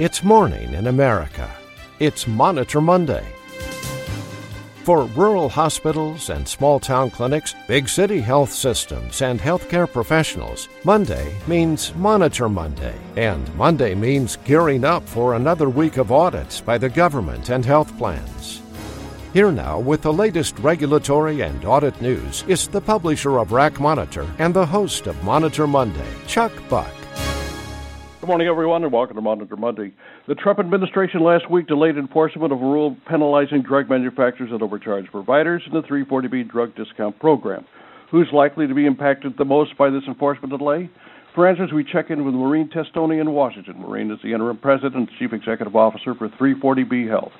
It's morning in America. It's Monitor Monday. For rural hospitals and small town clinics, big city health systems, and healthcare professionals, Monday means Monitor Monday. And Monday means gearing up for another week of audits by the government and health plans. Here now with the latest regulatory and audit news is the publisher of RAC Monitor and the host of Monitor Monday, Chuck Buck. Good morning, everyone, and welcome to Monitor Monday. The Trump administration last week delayed enforcement of a rule penalizing drug manufacturers that overcharge providers in the 340B drug discount program. Who's likely to be impacted the most by this enforcement delay? For answers, we check in with Maureen Testoni in Washington. Maureen is the interim president and chief executive officer for 340B Health.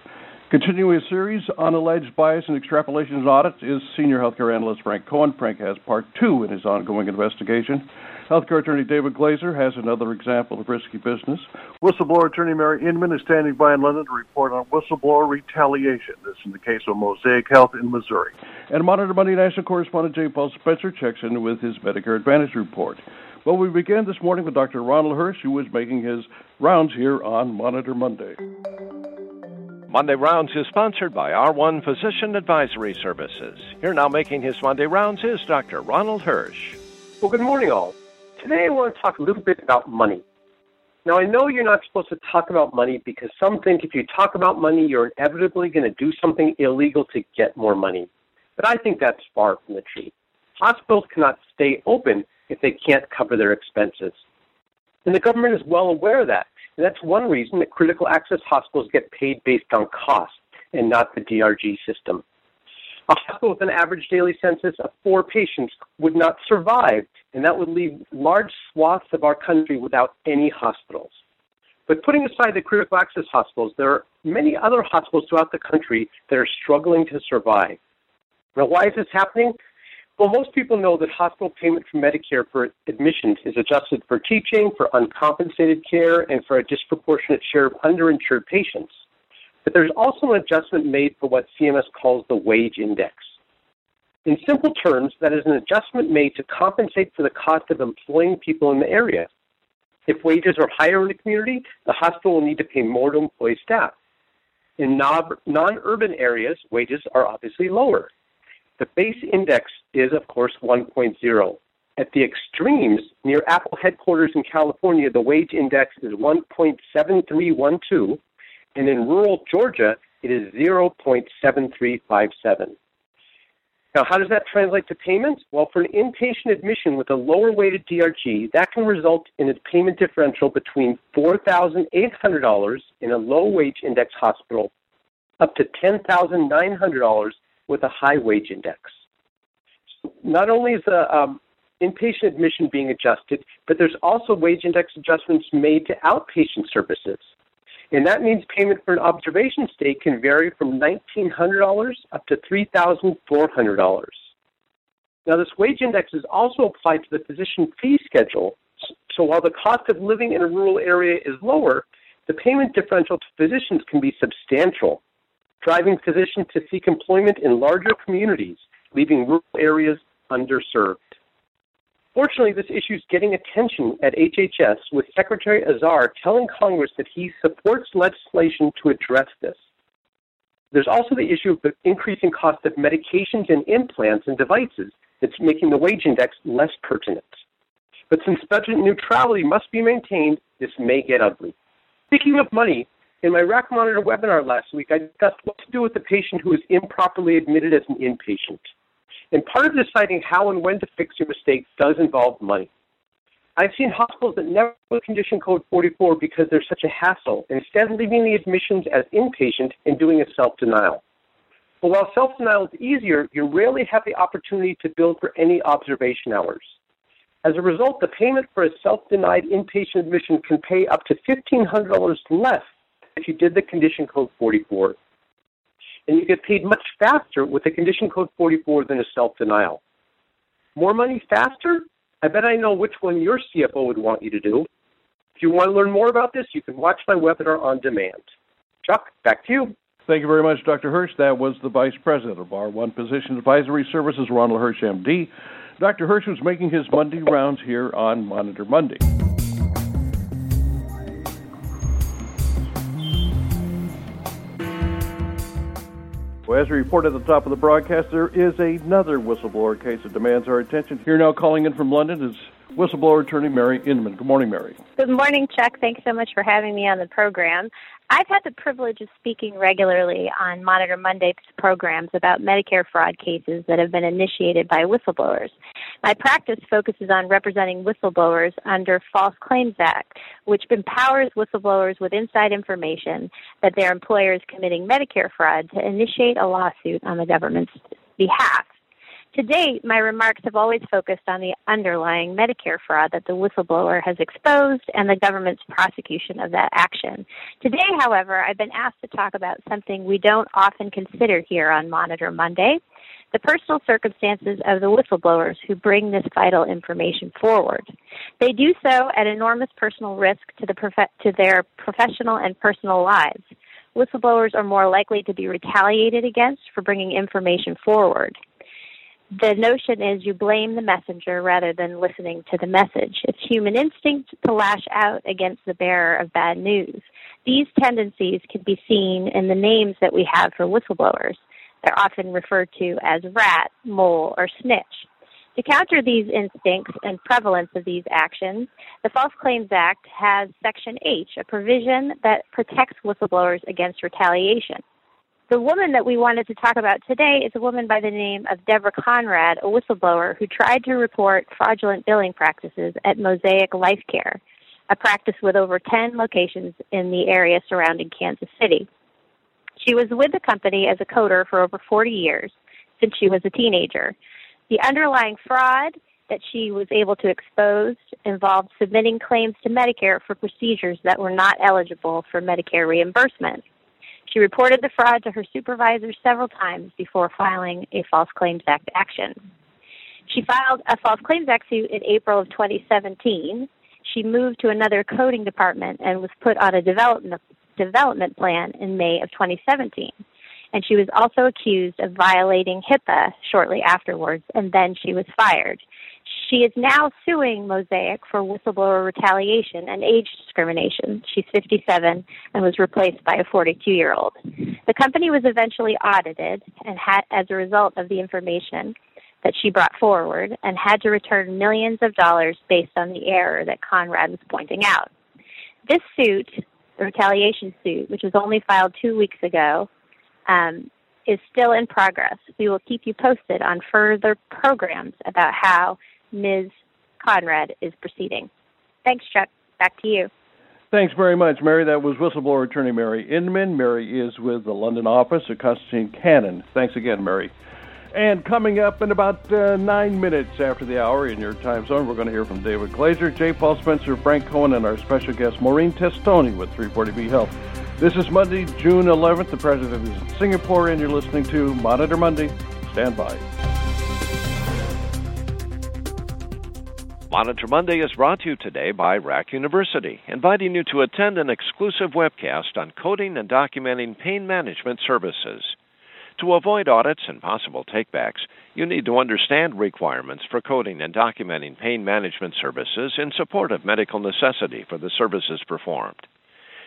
Continuing a series on alleged bias and extrapolations audits is senior healthcare analyst Frank Cohen. Frank has part two in his ongoing investigation. Healthcare attorney David Glazer has another example of risky business. Whistleblower attorney Mary Inman is standing by in London to report on whistleblower retaliation. This in the case of Mosaic Health in Missouri. And Monitor Monday national correspondent J. Paul Spencer checks in with his Medicare Advantage report. Well, we began this morning with Dr. Ronald Hirsch, who is making his rounds here on Monitor Monday. Monday Rounds is sponsored by R1 Physician Advisory Services. Here now making his Monday Rounds is Dr. Ronald Hirsch. Well, good morning, all. Today I want to talk a little bit about money. Now, I know you're not supposed to talk about money because some think if you talk about money, you're inevitably going to do something illegal to get more money. But I think that's far from the truth. Hospitals cannot stay open if they can't cover their expenses. And the government is well aware of that. And that's one reason that critical access hospitals get paid based on cost and not the DRG system. A hospital with an average daily census of four patients would not survive, and that would leave large swaths of our country without any hospitals. But putting aside the critical access hospitals, there are many other hospitals throughout the country that are struggling to survive. Now, why is this happening? Well, most people know that hospital payment for Medicare for admissions is adjusted for teaching, for uncompensated care, and for a disproportionate share of underinsured patients. But there's also an adjustment made for what CMS calls the wage index. In simple terms, that is an adjustment made to compensate for the cost of employing people in the area. If wages are higher in the community, the hospital will need to pay more to employ staff. In non urban areas, wages are obviously lower. The base index is, of course, 1.0. At the extremes, near Apple headquarters in California, the wage index is 1.7312, and in rural Georgia, it is 0.7357. Now, how does that translate to payments? Well, for an inpatient admission with a lower weighted DRG, that can result in a payment differential between $4,800 in a low wage index hospital up to $10,900 with a high wage index. Not only is the um, inpatient admission being adjusted, but there's also wage index adjustments made to outpatient services. And that means payment for an observation stay can vary from $1,900 up to $3,400. Now, this wage index is also applied to the physician fee schedule. So while the cost of living in a rural area is lower, the payment differential to physicians can be substantial, driving physicians to seek employment in larger communities, leaving rural areas underserved. Fortunately, this issue is getting attention at HHS, with Secretary Azar telling Congress that he supports legislation to address this. There's also the issue of the increasing cost of medications and implants and devices that's making the wage index less pertinent. But since budget neutrality must be maintained, this may get ugly. Speaking of money, in my RAC Monitor webinar last week, I discussed what to do with a patient who is improperly admitted as an inpatient. And part of deciding how and when to fix your mistakes does involve money. I've seen hospitals that never put condition code 44 because they're such a hassle, instead leaving the admissions as inpatient and doing a self-denial. But while self-denial is easier, you rarely have the opportunity to bill for any observation hours. As a result, the payment for a self-denied inpatient admission can pay up to $1,500 less if you did the condition code 44 and you get paid much faster with a condition code 44 than a self-denial. More money faster? I bet I know which one your CFO would want you to do. If you want to learn more about this, you can watch my webinar on demand. Chuck, back to you. Thank you very much, Dr. Hirsch. That was the Vice President of R1 Physician Advisory Services, Ronald Hirsch, MD. Dr. Hirsch was making his Monday rounds here on Monitor Monday. As we reported at the top of the broadcast, there is another whistleblower case that demands our attention. Here now calling in from London is whistleblower attorney Mary Inman. Good morning, Mary. Good morning, Chuck. Thanks so much for having me on the program. I've had the privilege of speaking regularly on Monitor Monday's programs about Medicare fraud cases that have been initiated by whistleblowers. My practice focuses on representing whistleblowers under False Claims Act, which empowers whistleblowers with inside information that their employer is committing Medicare fraud to initiate a lawsuit on the government's behalf. To date, my remarks have always focused on the underlying Medicare fraud that the whistleblower has exposed and the government's prosecution of that action. Today, however, I've been asked to talk about something we don't often consider here on Monitor Monday the personal circumstances of the whistleblowers who bring this vital information forward. They do so at enormous personal risk to, the prof- to their professional and personal lives. Whistleblowers are more likely to be retaliated against for bringing information forward the notion is you blame the messenger rather than listening to the message. It's human instinct to lash out against the bearer of bad news. These tendencies can be seen in the names that we have for whistleblowers. They're often referred to as rat, mole, or snitch. To counter these instincts and prevalence of these actions, the False Claims Act has Section H, a provision that protects whistleblowers against retaliation. The woman that we wanted to talk about today is a woman by the name of Deborah Conrad, a whistleblower who tried to report fraudulent billing practices at Mosaic Life Care, a practice with over 10 locations in the area surrounding Kansas City. She was with the company as a coder for over 40 years since she was a teenager. The underlying fraud that she was able to expose involved submitting claims to Medicare for procedures that were not eligible for Medicare reimbursement. She reported the fraud to her supervisor several times before filing a False Claims Act action. She filed a False Claims Act suit in April of 2017. She moved to another coding department and was put on a development development plan in May of 2017. And she was also accused of violating HIPAA shortly afterwards, and then she was fired. She is now suing Mosaic for whistleblower retaliation and age discrimination. She's 57 and was replaced by a 42 year old. The company was eventually audited and had, as a result of the information that she brought forward, and had to return millions of dollars based on the error that Conrad was pointing out. This suit, the retaliation suit, which was only filed two weeks ago, um, is still in progress. We will keep you posted on further programs about how Ms. Conrad is proceeding. Thanks, Chuck. Back to you. Thanks very much, Mary. That was whistleblower attorney Mary Inman. Mary is with the London office of Constantine Cannon. Thanks again, Mary. And coming up in about uh, nine minutes after the hour in your time zone, we're going to hear from David Glazer, J. Paul Spencer, Frank Cohen, and our special guest, Maureen Testoni with 340B Health. This is Monday, June 11th. The president is in Singapore, and you're listening to Monitor Monday. Stand by. Monitor Monday is brought to you today by RAC University, inviting you to attend an exclusive webcast on coding and documenting pain management services. To avoid audits and possible takebacks, you need to understand requirements for coding and documenting pain management services in support of medical necessity for the services performed.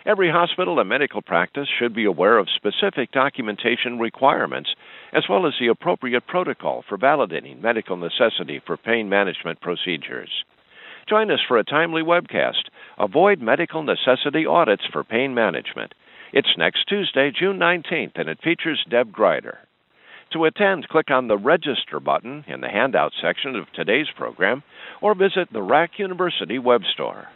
Every hospital and medical practice should be aware of specific documentation requirements, as well as the appropriate protocol for validating medical necessity for pain management procedures. Join us for a timely webcast. Avoid medical necessity audits for pain management. It's next Tuesday, June 19th, and it features Deb Grider. To attend, click on the Register button in the handout section of today's program or visit the RAC University web store.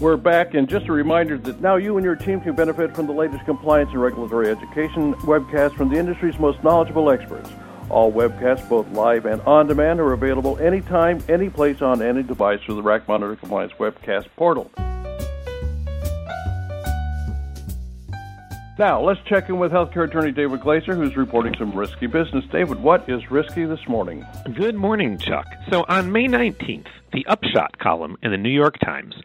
We're back, and just a reminder that now you and your team can benefit from the latest compliance and regulatory education webcasts from the industry's most knowledgeable experts. All webcasts, both live and on demand, are available anytime, any place, on any device through the RAC Monitor Compliance Webcast portal. Now, let's check in with healthcare attorney David Glazer, who's reporting some risky business. David, what is risky this morning? Good morning, Chuck. So, on May 19th, the Upshot column in the New York Times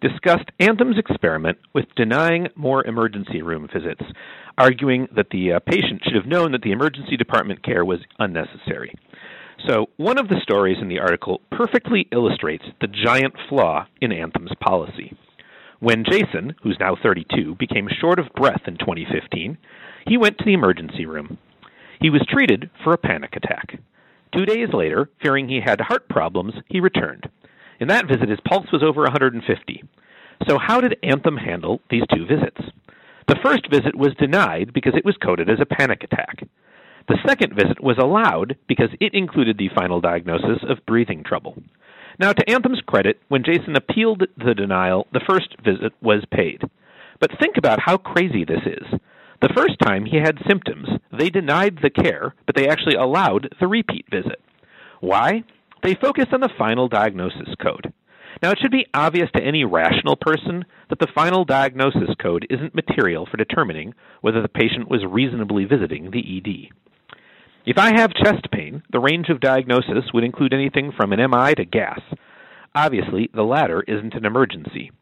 discussed Anthem's experiment with denying more emergency room visits, arguing that the uh, patient should have known that the emergency department care was unnecessary. So, one of the stories in the article perfectly illustrates the giant flaw in Anthem's policy. When Jason, who's now 32, became short of breath in 2015, He went to the emergency room. He was treated for a panic attack. Two days later, fearing he had heart problems, he returned. In that visit, his pulse was over 150. So, how did Anthem handle these two visits? The first visit was denied because it was coded as a panic attack. The second visit was allowed because it included the final diagnosis of breathing trouble. Now, to Anthem's credit, when Jason appealed the denial, the first visit was paid. But think about how crazy this is. The first time he had symptoms, they denied the care, but they actually allowed the repeat visit. Why? They focused on the final diagnosis code. Now, it should be obvious to any rational person that the final diagnosis code isn't material for determining whether the patient was reasonably visiting the ED. If I have chest pain, the range of diagnosis would include anything from an MI to gas. Obviously, the latter isn't an emergency.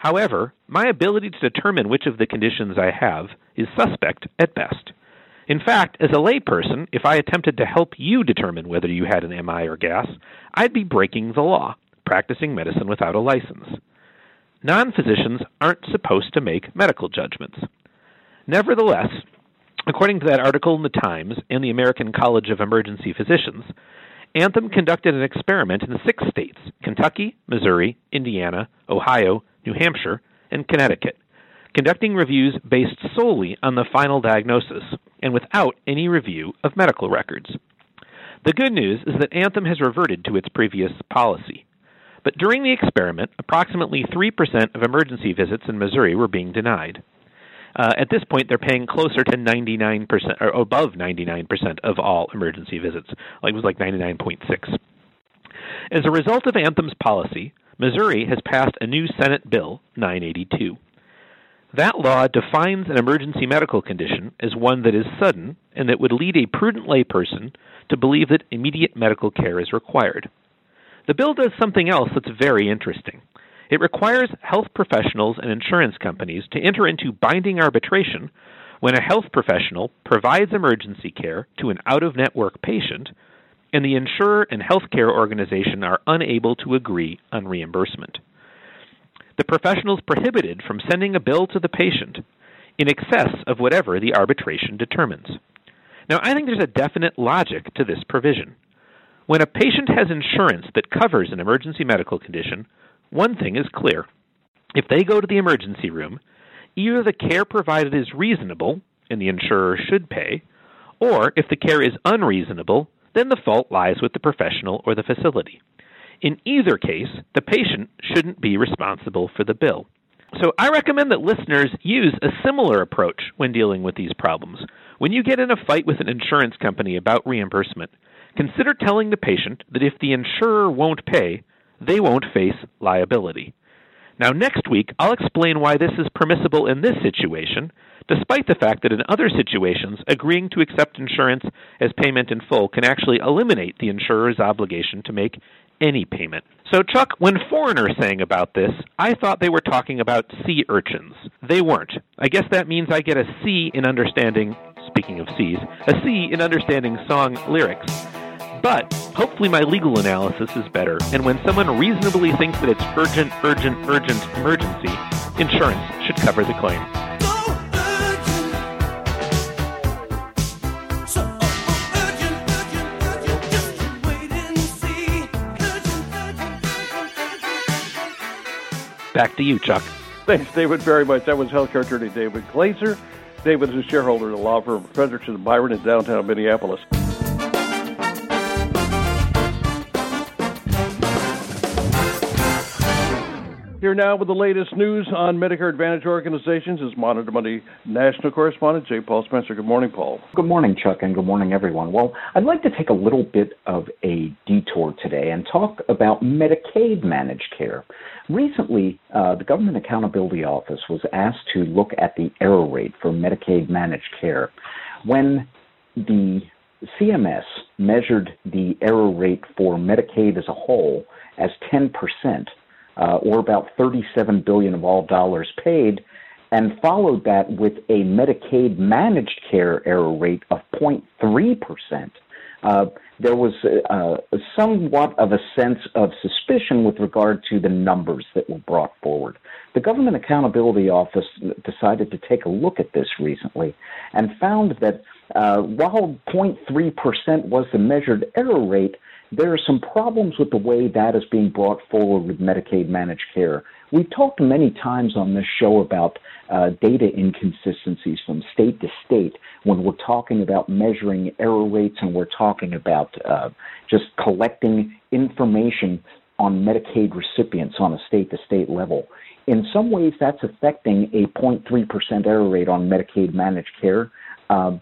However, my ability to determine which of the conditions I have is suspect at best. In fact, as a layperson, if I attempted to help you determine whether you had an MI or gas, I'd be breaking the law, practicing medicine without a license. Non physicians aren't supposed to make medical judgments. Nevertheless, According to that article in the Times and the American College of Emergency Physicians, Anthem conducted an experiment in six states Kentucky, Missouri, Indiana, Ohio, New Hampshire, and Connecticut, conducting reviews based solely on the final diagnosis and without any review of medical records. The good news is that Anthem has reverted to its previous policy. But during the experiment, approximately 3% of emergency visits in Missouri were being denied. Uh, at this point, they're paying closer to 99% or above 99% of all emergency visits. Like it was like 99.6. As a result of Anthem's policy, Missouri has passed a new Senate Bill 982. That law defines an emergency medical condition as one that is sudden and that would lead a prudent layperson to believe that immediate medical care is required. The bill does something else that's very interesting. It requires health professionals and insurance companies to enter into binding arbitration when a health professional provides emergency care to an out of network patient and the insurer and healthcare organization are unable to agree on reimbursement. The professional is prohibited from sending a bill to the patient in excess of whatever the arbitration determines. Now, I think there's a definite logic to this provision. When a patient has insurance that covers an emergency medical condition, one thing is clear. If they go to the emergency room, either the care provided is reasonable, and the insurer should pay, or if the care is unreasonable, then the fault lies with the professional or the facility. In either case, the patient shouldn't be responsible for the bill. So I recommend that listeners use a similar approach when dealing with these problems. When you get in a fight with an insurance company about reimbursement, consider telling the patient that if the insurer won't pay, they won't face liability. Now, next week, I'll explain why this is permissible in this situation, despite the fact that in other situations, agreeing to accept insurance as payment in full can actually eliminate the insurer's obligation to make any payment. So, Chuck, when foreigners sang about this, I thought they were talking about sea urchins. They weren't. I guess that means I get a C in understanding, speaking of C's, a C in understanding song lyrics. But hopefully, my legal analysis is better, and when someone reasonably thinks that it's urgent, urgent, urgent emergency, insurance should cover the claim. Back to you, Chuck. Thanks, David, very much. That was healthcare attorney David Glazer. David is a shareholder of the law firm Fredrikson Byron in downtown Minneapolis. Here now with the latest news on Medicare Advantage organizations is Monitor Monday national correspondent J. Paul Spencer. Good morning, Paul. Good morning, Chuck, and good morning, everyone. Well, I'd like to take a little bit of a detour today and talk about Medicaid managed care. Recently, uh, the Government Accountability Office was asked to look at the error rate for Medicaid managed care. When the CMS measured the error rate for Medicaid as a whole as 10 percent uh, or about 37 billion of all dollars paid, and followed that with a Medicaid managed care error rate of 0.3 percent. uh, there was uh, somewhat of a sense of suspicion with regard to the numbers that were brought forward. The Government Accountability Office decided to take a look at this recently and found that uh, while 0.3% was the measured error rate, there are some problems with the way that is being brought forward with Medicaid managed care. We've talked many times on this show about uh, data inconsistencies from state to state when we're talking about measuring error rates and we're talking about uh, just collecting information on Medicaid recipients on a state to state level. In some ways, that's affecting a 0.3% error rate on Medicaid managed care. Uh,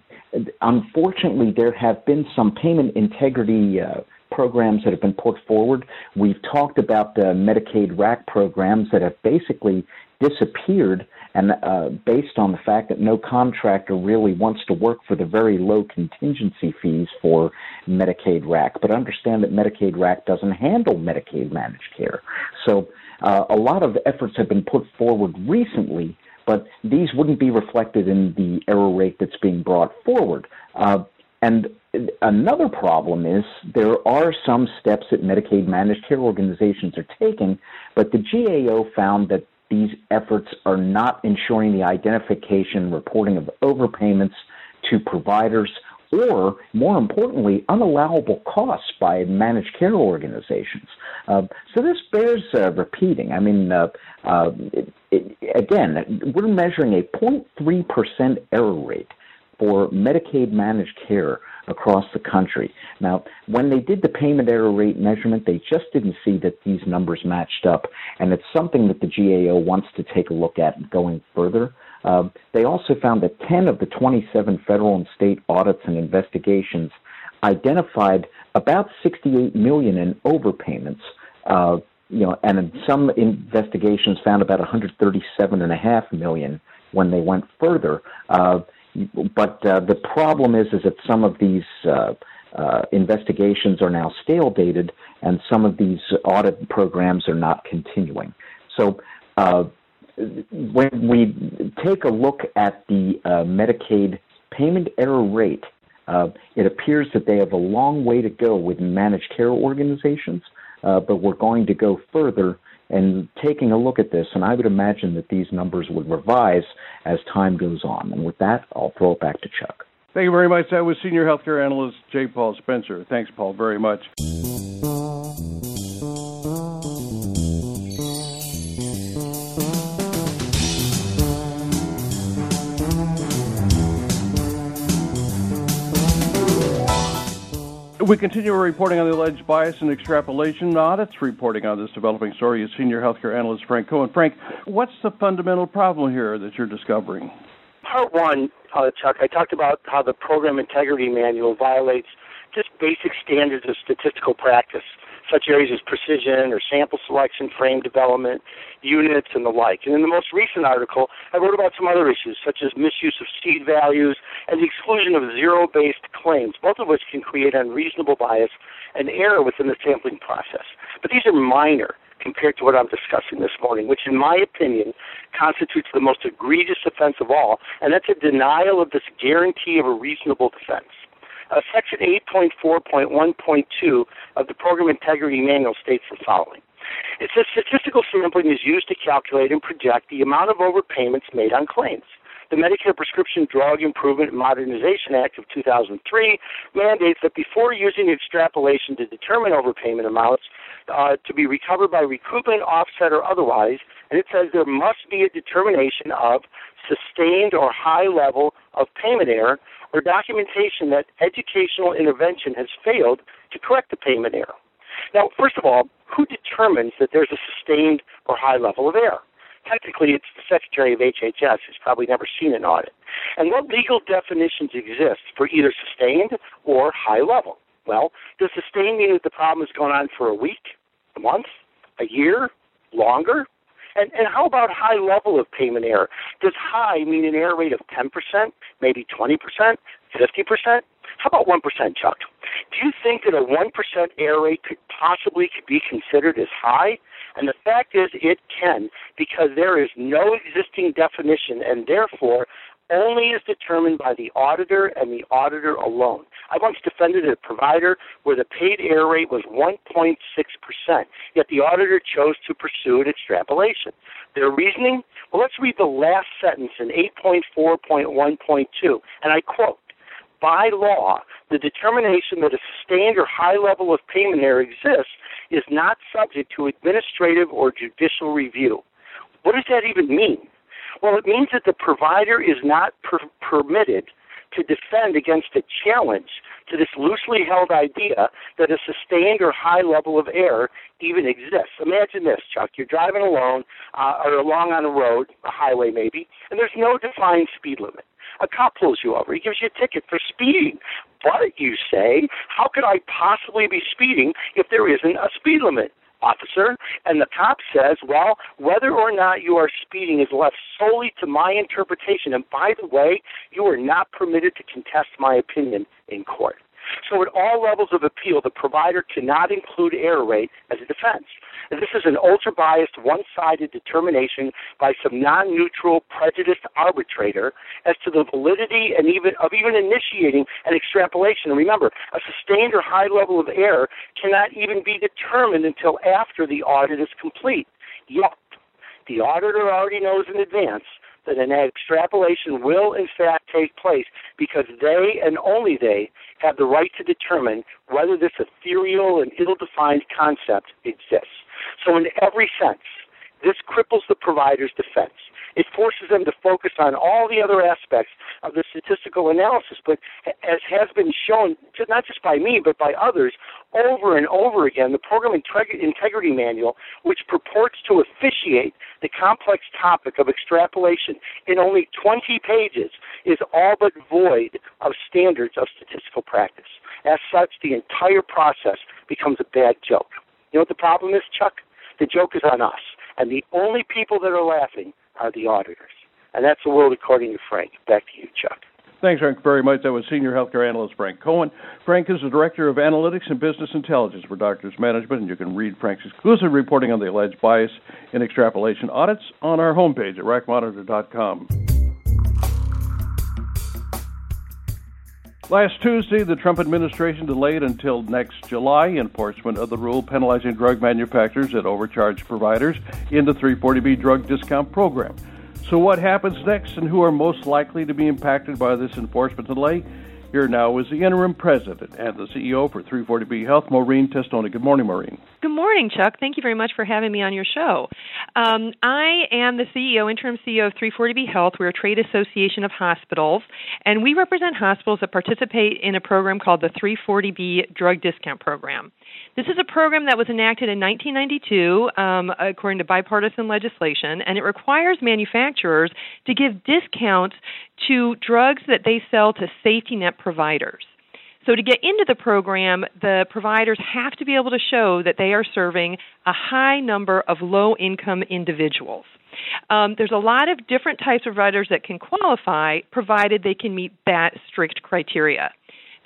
unfortunately, there have been some payment integrity uh, programs that have been put forward. We've talked about the Medicaid RAC programs that have basically disappeared and uh, based on the fact that no contractor really wants to work for the very low contingency fees for Medicaid RAC. But understand that Medicaid RAC doesn't handle Medicaid managed care. So uh, a lot of efforts have been put forward recently, but these wouldn't be reflected in the error rate that's being brought forward. Uh, and another problem is there are some steps that Medicaid managed care organizations are taking, but the GAO found that these efforts are not ensuring the identification reporting of overpayments to providers or, more importantly, unallowable costs by managed care organizations. Uh, so this bears uh, repeating. I mean, uh, uh it, it, again, we're measuring a 0.3% error rate for Medicaid managed care across the country. Now, when they did the payment error rate measurement, they just didn't see that these numbers matched up, and it's something that the GAO wants to take a look at going further. Uh, they also found that 10 of the 27 federal and state audits and investigations identified about 68 million in overpayments. Uh, you know, and some investigations found about 137.5 million when they went further. Uh, but uh, the problem is, is that some of these uh, uh, investigations are now stale dated, and some of these audit programs are not continuing. So, uh, when we take a look at the uh, Medicaid payment error rate, uh, it appears that they have a long way to go with managed care organizations, but we're going to go further and taking a look at this, and I would imagine that these numbers would revise as time goes on. And with that, I'll throw it back to Chuck. Thank you very much. That was Senior Healthcare Analyst J. Paul Spencer. Thanks, Paul, very much. We continue reporting on the alleged bias and extrapolation audits. Reporting on this developing story is senior healthcare analyst Frank Cohen. Frank, what's the fundamental problem here that you're discovering? Part one, uh, Chuck, I talked about how the program integrity manual violates just basic standards of statistical practice such areas as precision or sample selection, frame development, units, and the like. And in the most recent article, I wrote about some other issues, such as misuse of seed values and the exclusion of zero based claims, both of which can create unreasonable bias and error within the sampling process. But these are minor compared to what I'm discussing this morning, which, in my opinion, constitutes the most egregious offense of all, and that's a denial of this guarantee of a reasonable defense. Uh, Section 8.4.1.2 of the Program Integrity Manual states the following. It says statistical sampling is used to calculate and project the amount of overpayments made on claims. The Medicare Prescription Drug Improvement and Modernization Act of 2003 mandates that before using extrapolation to determine overpayment amounts uh, to be recovered by recoupment, offset, or otherwise, and it says there must be a determination of sustained or high level of payment error or documentation that educational intervention has failed to correct the payment error. Now, first of all, who determines that there's a sustained or high level of error? Technically, it's the Secretary of HHS who's probably never seen an audit. And what legal definitions exist for either sustained or high level? Well, does sustained mean that the problem has gone on for a week, a month, a year, longer? And, and how about high level of payment error? Does high mean an error rate of 10%, maybe 20%, 50%? How about 1%, Chuck? Do you think that a 1% error rate could possibly be considered as high? And the fact is, it can, because there is no existing definition, and therefore, only is determined by the auditor and the auditor alone. I once defended a provider where the paid error rate was 1.6%, yet the auditor chose to pursue an extrapolation. Their reasoning? Well, let's read the last sentence in 8.4.1.2, and I quote, by law, the determination that a sustained or high level of payment error exists is not subject to administrative or judicial review. What does that even mean? Well, it means that the provider is not per- permitted to defend against a challenge to this loosely held idea that a sustained or high level of error even exists. Imagine this, Chuck. You're driving alone uh, or along on a road, a highway maybe, and there's no defined speed limit. A cop pulls you over. He gives you a ticket for speeding. But, you say, how could I possibly be speeding if there isn't a speed limit? Officer, and the cop says, well, whether or not you are speeding is left solely to my interpretation. And by the way, you are not permitted to contest my opinion in court. So at all levels of appeal, the provider cannot include error rate as a defense. And this is an ultra biased, one sided determination by some non neutral, prejudiced arbitrator as to the validity and even of even initiating an extrapolation. And remember, a sustained or high level of error cannot even be determined until after the audit is complete. Yet, the auditor already knows in advance that an extrapolation will in fact take place because they and only they have the right to determine whether this ethereal and ill defined concept exists. So, in every sense, this cripples the provider's defense. It forces them to focus on all the other aspects of the statistical analysis. But as has been shown, not just by me, but by others, over and over again, the Program Integrity Manual, which purports to officiate the complex topic of extrapolation in only 20 pages, is all but void of standards of statistical practice. As such, the entire process becomes a bad joke. You know what the problem is, Chuck? The joke is on us. And the only people that are laughing are the auditors. And that's the world according to Frank. Back to you, Chuck. Thanks, Frank, very much. That was Senior Healthcare Analyst Frank Cohen. Frank is the Director of Analytics and Business Intelligence for Doctors Management, and you can read Frank's exclusive reporting on the alleged bias in extrapolation audits on our homepage at racmonitor.com. Last Tuesday, the Trump administration delayed until next July enforcement of the rule penalizing drug manufacturers that overcharge providers in the 340B drug discount program. So, what happens next, and who are most likely to be impacted by this enforcement delay? Here now is the interim president and the CEO for 340B Health, Maureen Testoni. Good morning, Maureen. Good morning, Chuck. Thank you very much for having me on your show. Um, I am the CEO, interim CEO of 340B Health. We're a trade association of hospitals, and we represent hospitals that participate in a program called the 340B Drug Discount Program. This is a program that was enacted in 1992 um, according to bipartisan legislation, and it requires manufacturers to give discounts to drugs that they sell to safety net providers. So, to get into the program, the providers have to be able to show that they are serving a high number of low income individuals. Um, there's a lot of different types of providers that can qualify, provided they can meet that strict criteria.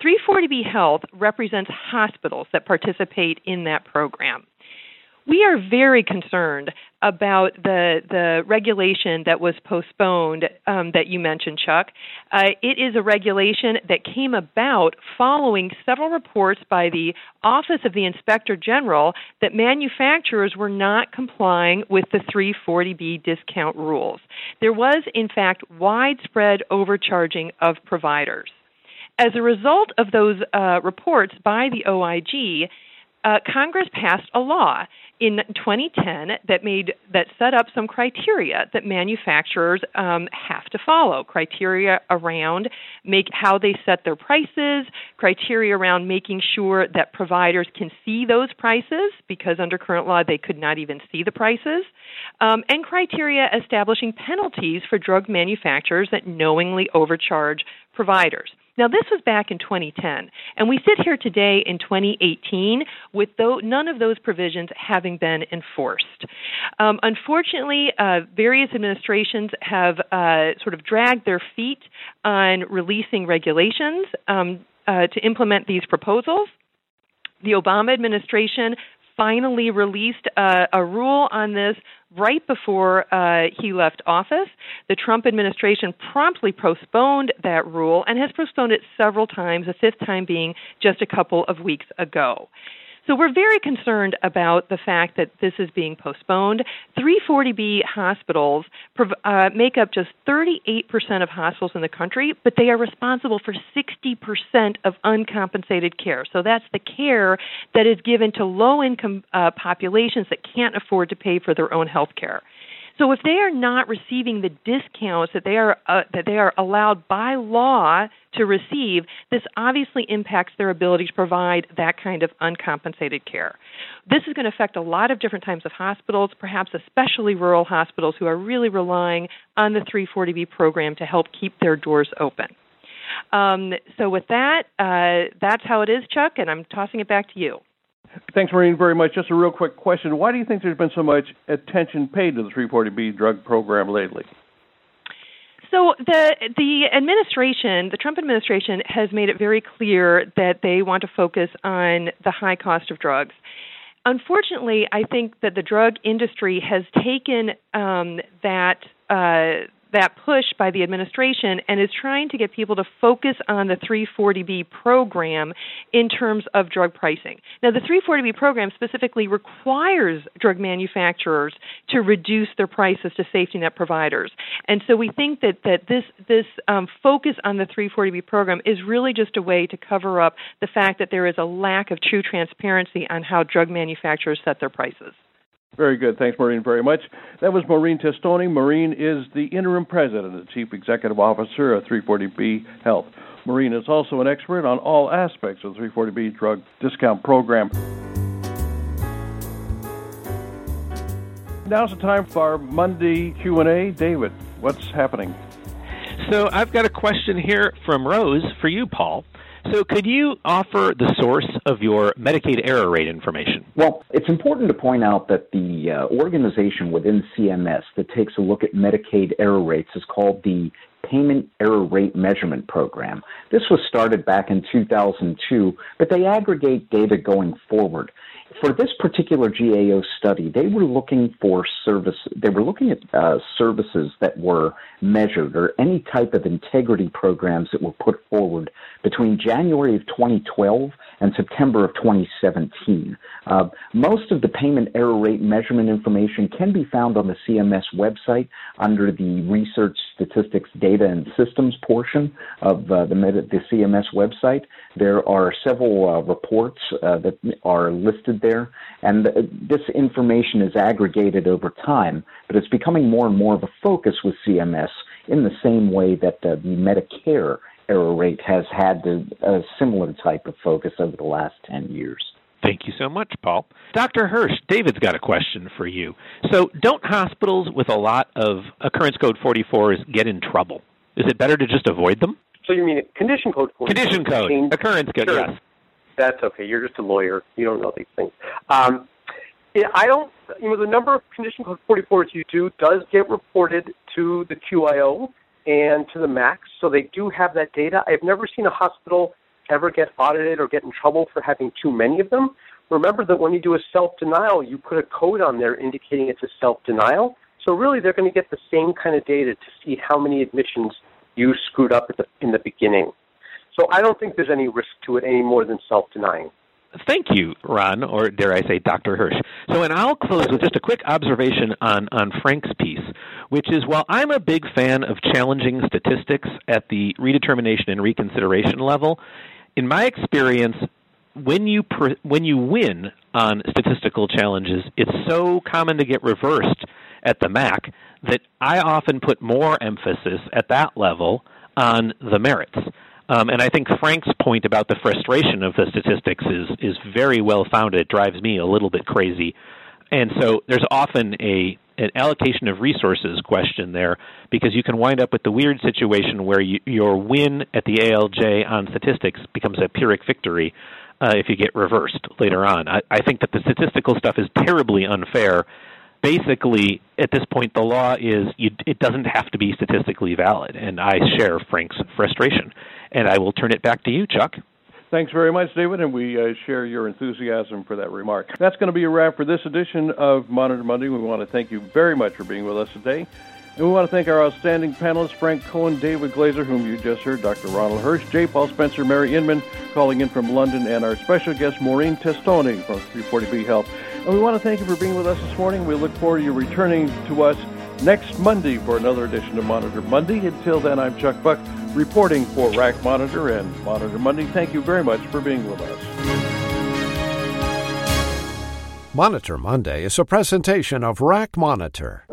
340B Health represents hospitals that participate in that program. We are very concerned about the the regulation that was postponed um, that you mentioned, Chuck. Uh, it is a regulation that came about following several reports by the Office of the Inspector General that manufacturers were not complying with the 340B discount rules. There was, in fact, widespread overcharging of providers. As a result of those uh, reports by the OIG, uh, Congress passed a law in 2010 that made that set up some criteria that manufacturers um, have to follow. Criteria around make how they set their prices, criteria around making sure that providers can see those prices because under current law they could not even see the prices, um, and criteria establishing penalties for drug manufacturers that knowingly overcharge providers. Now, this was back in 2010, and we sit here today in 2018 with none of those provisions having been enforced. Um, unfortunately, uh, various administrations have uh, sort of dragged their feet on releasing regulations um, uh, to implement these proposals. The Obama administration finally released a, a rule on this right before uh, he left office. The Trump administration promptly postponed that rule and has postponed it several times, the fifth time being just a couple of weeks ago. So we're very concerned about the fact that this is being postponed. 340B hospitals uh, make up just 38% of hospitals in the country, but they are responsible for 60% of uncompensated care. So that's the care that is given to low income uh, populations that can't afford to pay for their own health care. So if they are not receiving the discounts that they are uh, that they are allowed by law to receive, this obviously impacts their ability to provide that kind of uncompensated care. This is going to affect a lot of different types of hospitals, perhaps especially rural hospitals who are really relying on the 340B program to help keep their doors open. Um, so with that, uh, that's how it is, Chuck, and I'm tossing it back to you. Thanks, Maureen, very much. Just a real quick question. Why do you think there's been so much attention paid to the 340B drug program lately? So the the administration, the Trump administration, has made it very clear that they want to focus on the high cost of drugs. Unfortunately, I think that the drug industry has taken um, that uh, that push by the administration and is trying to get people to focus on the 340B program in terms of drug pricing. Now, the 340B program specifically requires drug manufacturers to reduce their prices to safety net providers, and so we think that that this this um, focus on the 340B program is really just a way to cover up the fact that there is a lack of true transparency on how drug manufacturers set their prices. Very good. Thanks, Maureen, very much. That was Maureen Testoni. Maureen is the interim president and chief executive officer of 340B Health. Maureen is also an expert on all aspects of the 340B drug discount program. Now's the time for our Monday Q&A. David, what's happening? So I've got a question here from Rose for you, Paul. So, could you offer the source of your Medicaid error rate information? Well, it's important to point out that the uh, organization within CMS that takes a look at Medicaid error rates is called the Payment Error Rate Measurement Program. This was started back in 2002, but they aggregate data going forward for this particular GAO study, they were looking for service. They were looking at uh, services that were measured or any type of integrity programs that were put forward between January of 2012 and September of 2017. Uh, most of the payment error rate measurement information can be found on the CMS website under the Research Statistics Data and Systems portion of uh, the, the CMS website. There are several uh, reports uh, that are listed there, and this information is aggregated over time, but it's becoming more and more of a focus with CMS in the same way that uh, the Medicare error rate has had a similar type of focus over the last 10 years. Thank you so much, Paul. Dr. Hirsch, David's got a question for you. So, don't hospitals with a lot of occurrence code 44s get in trouble? Is it better to just avoid them? So, you mean condition code 44? Condition code, occurrence code, sure. yes. That's okay. You're just a lawyer. You don't know these things. Um, yeah, I don't, you know, the number of condition code 44s you do does get reported to the QIO and to the MACs, so they do have that data. I've never seen a hospital ever get audited or get in trouble for having too many of them. Remember that when you do a self denial, you put a code on there indicating it's a self denial. So really, they're going to get the same kind of data to see how many admissions you screwed up the, in the beginning. So I don't think there's any risk to it any more than self denying. Thank you, Ron, or dare I say, Dr. Hirsch. So, and I'll close with just a quick observation on, on Frank's piece, which is while I'm a big fan of challenging statistics at the redetermination and reconsideration level, in my experience, when you pre- when you win on statistical challenges, it's so common to get reversed at the MAC that I often put more emphasis at that level on the merits. Um, and I think Frank's point about the frustration of the statistics is is very well founded. It drives me a little bit crazy. And so there's often a an allocation of resources question there because you can wind up with the weird situation where you, your win at the ALJ on statistics becomes a Pyrrhic victory uh, if you get reversed later on. I, I think that the statistical stuff is terribly unfair. Basically, at this point, the law is you, it doesn't have to be statistically valid, and I share Frank's frustration. And I will turn it back to you, Chuck. Thanks very much, David, and we uh, share your enthusiasm for that remark. That's going to be a wrap for this edition of Monitor Monday. We want to thank you very much for being with us today. And we want to thank our outstanding panelists, Frank Cohen, David Glazer, whom you just heard, Dr. Ronald Hirsch, J. Paul Spencer, Mary Inman, calling in from London, and our special guest, Maureen Testoni from 340B Health. And we want to thank you for being with us this morning. We look forward to you returning to us next Monday for another edition of Monitor Monday. Until then, I'm Chuck Buck reporting for RAC Monitor and Monitor Monday. Thank you very much for being with us. Monitor Monday is a presentation of RAC Monitor.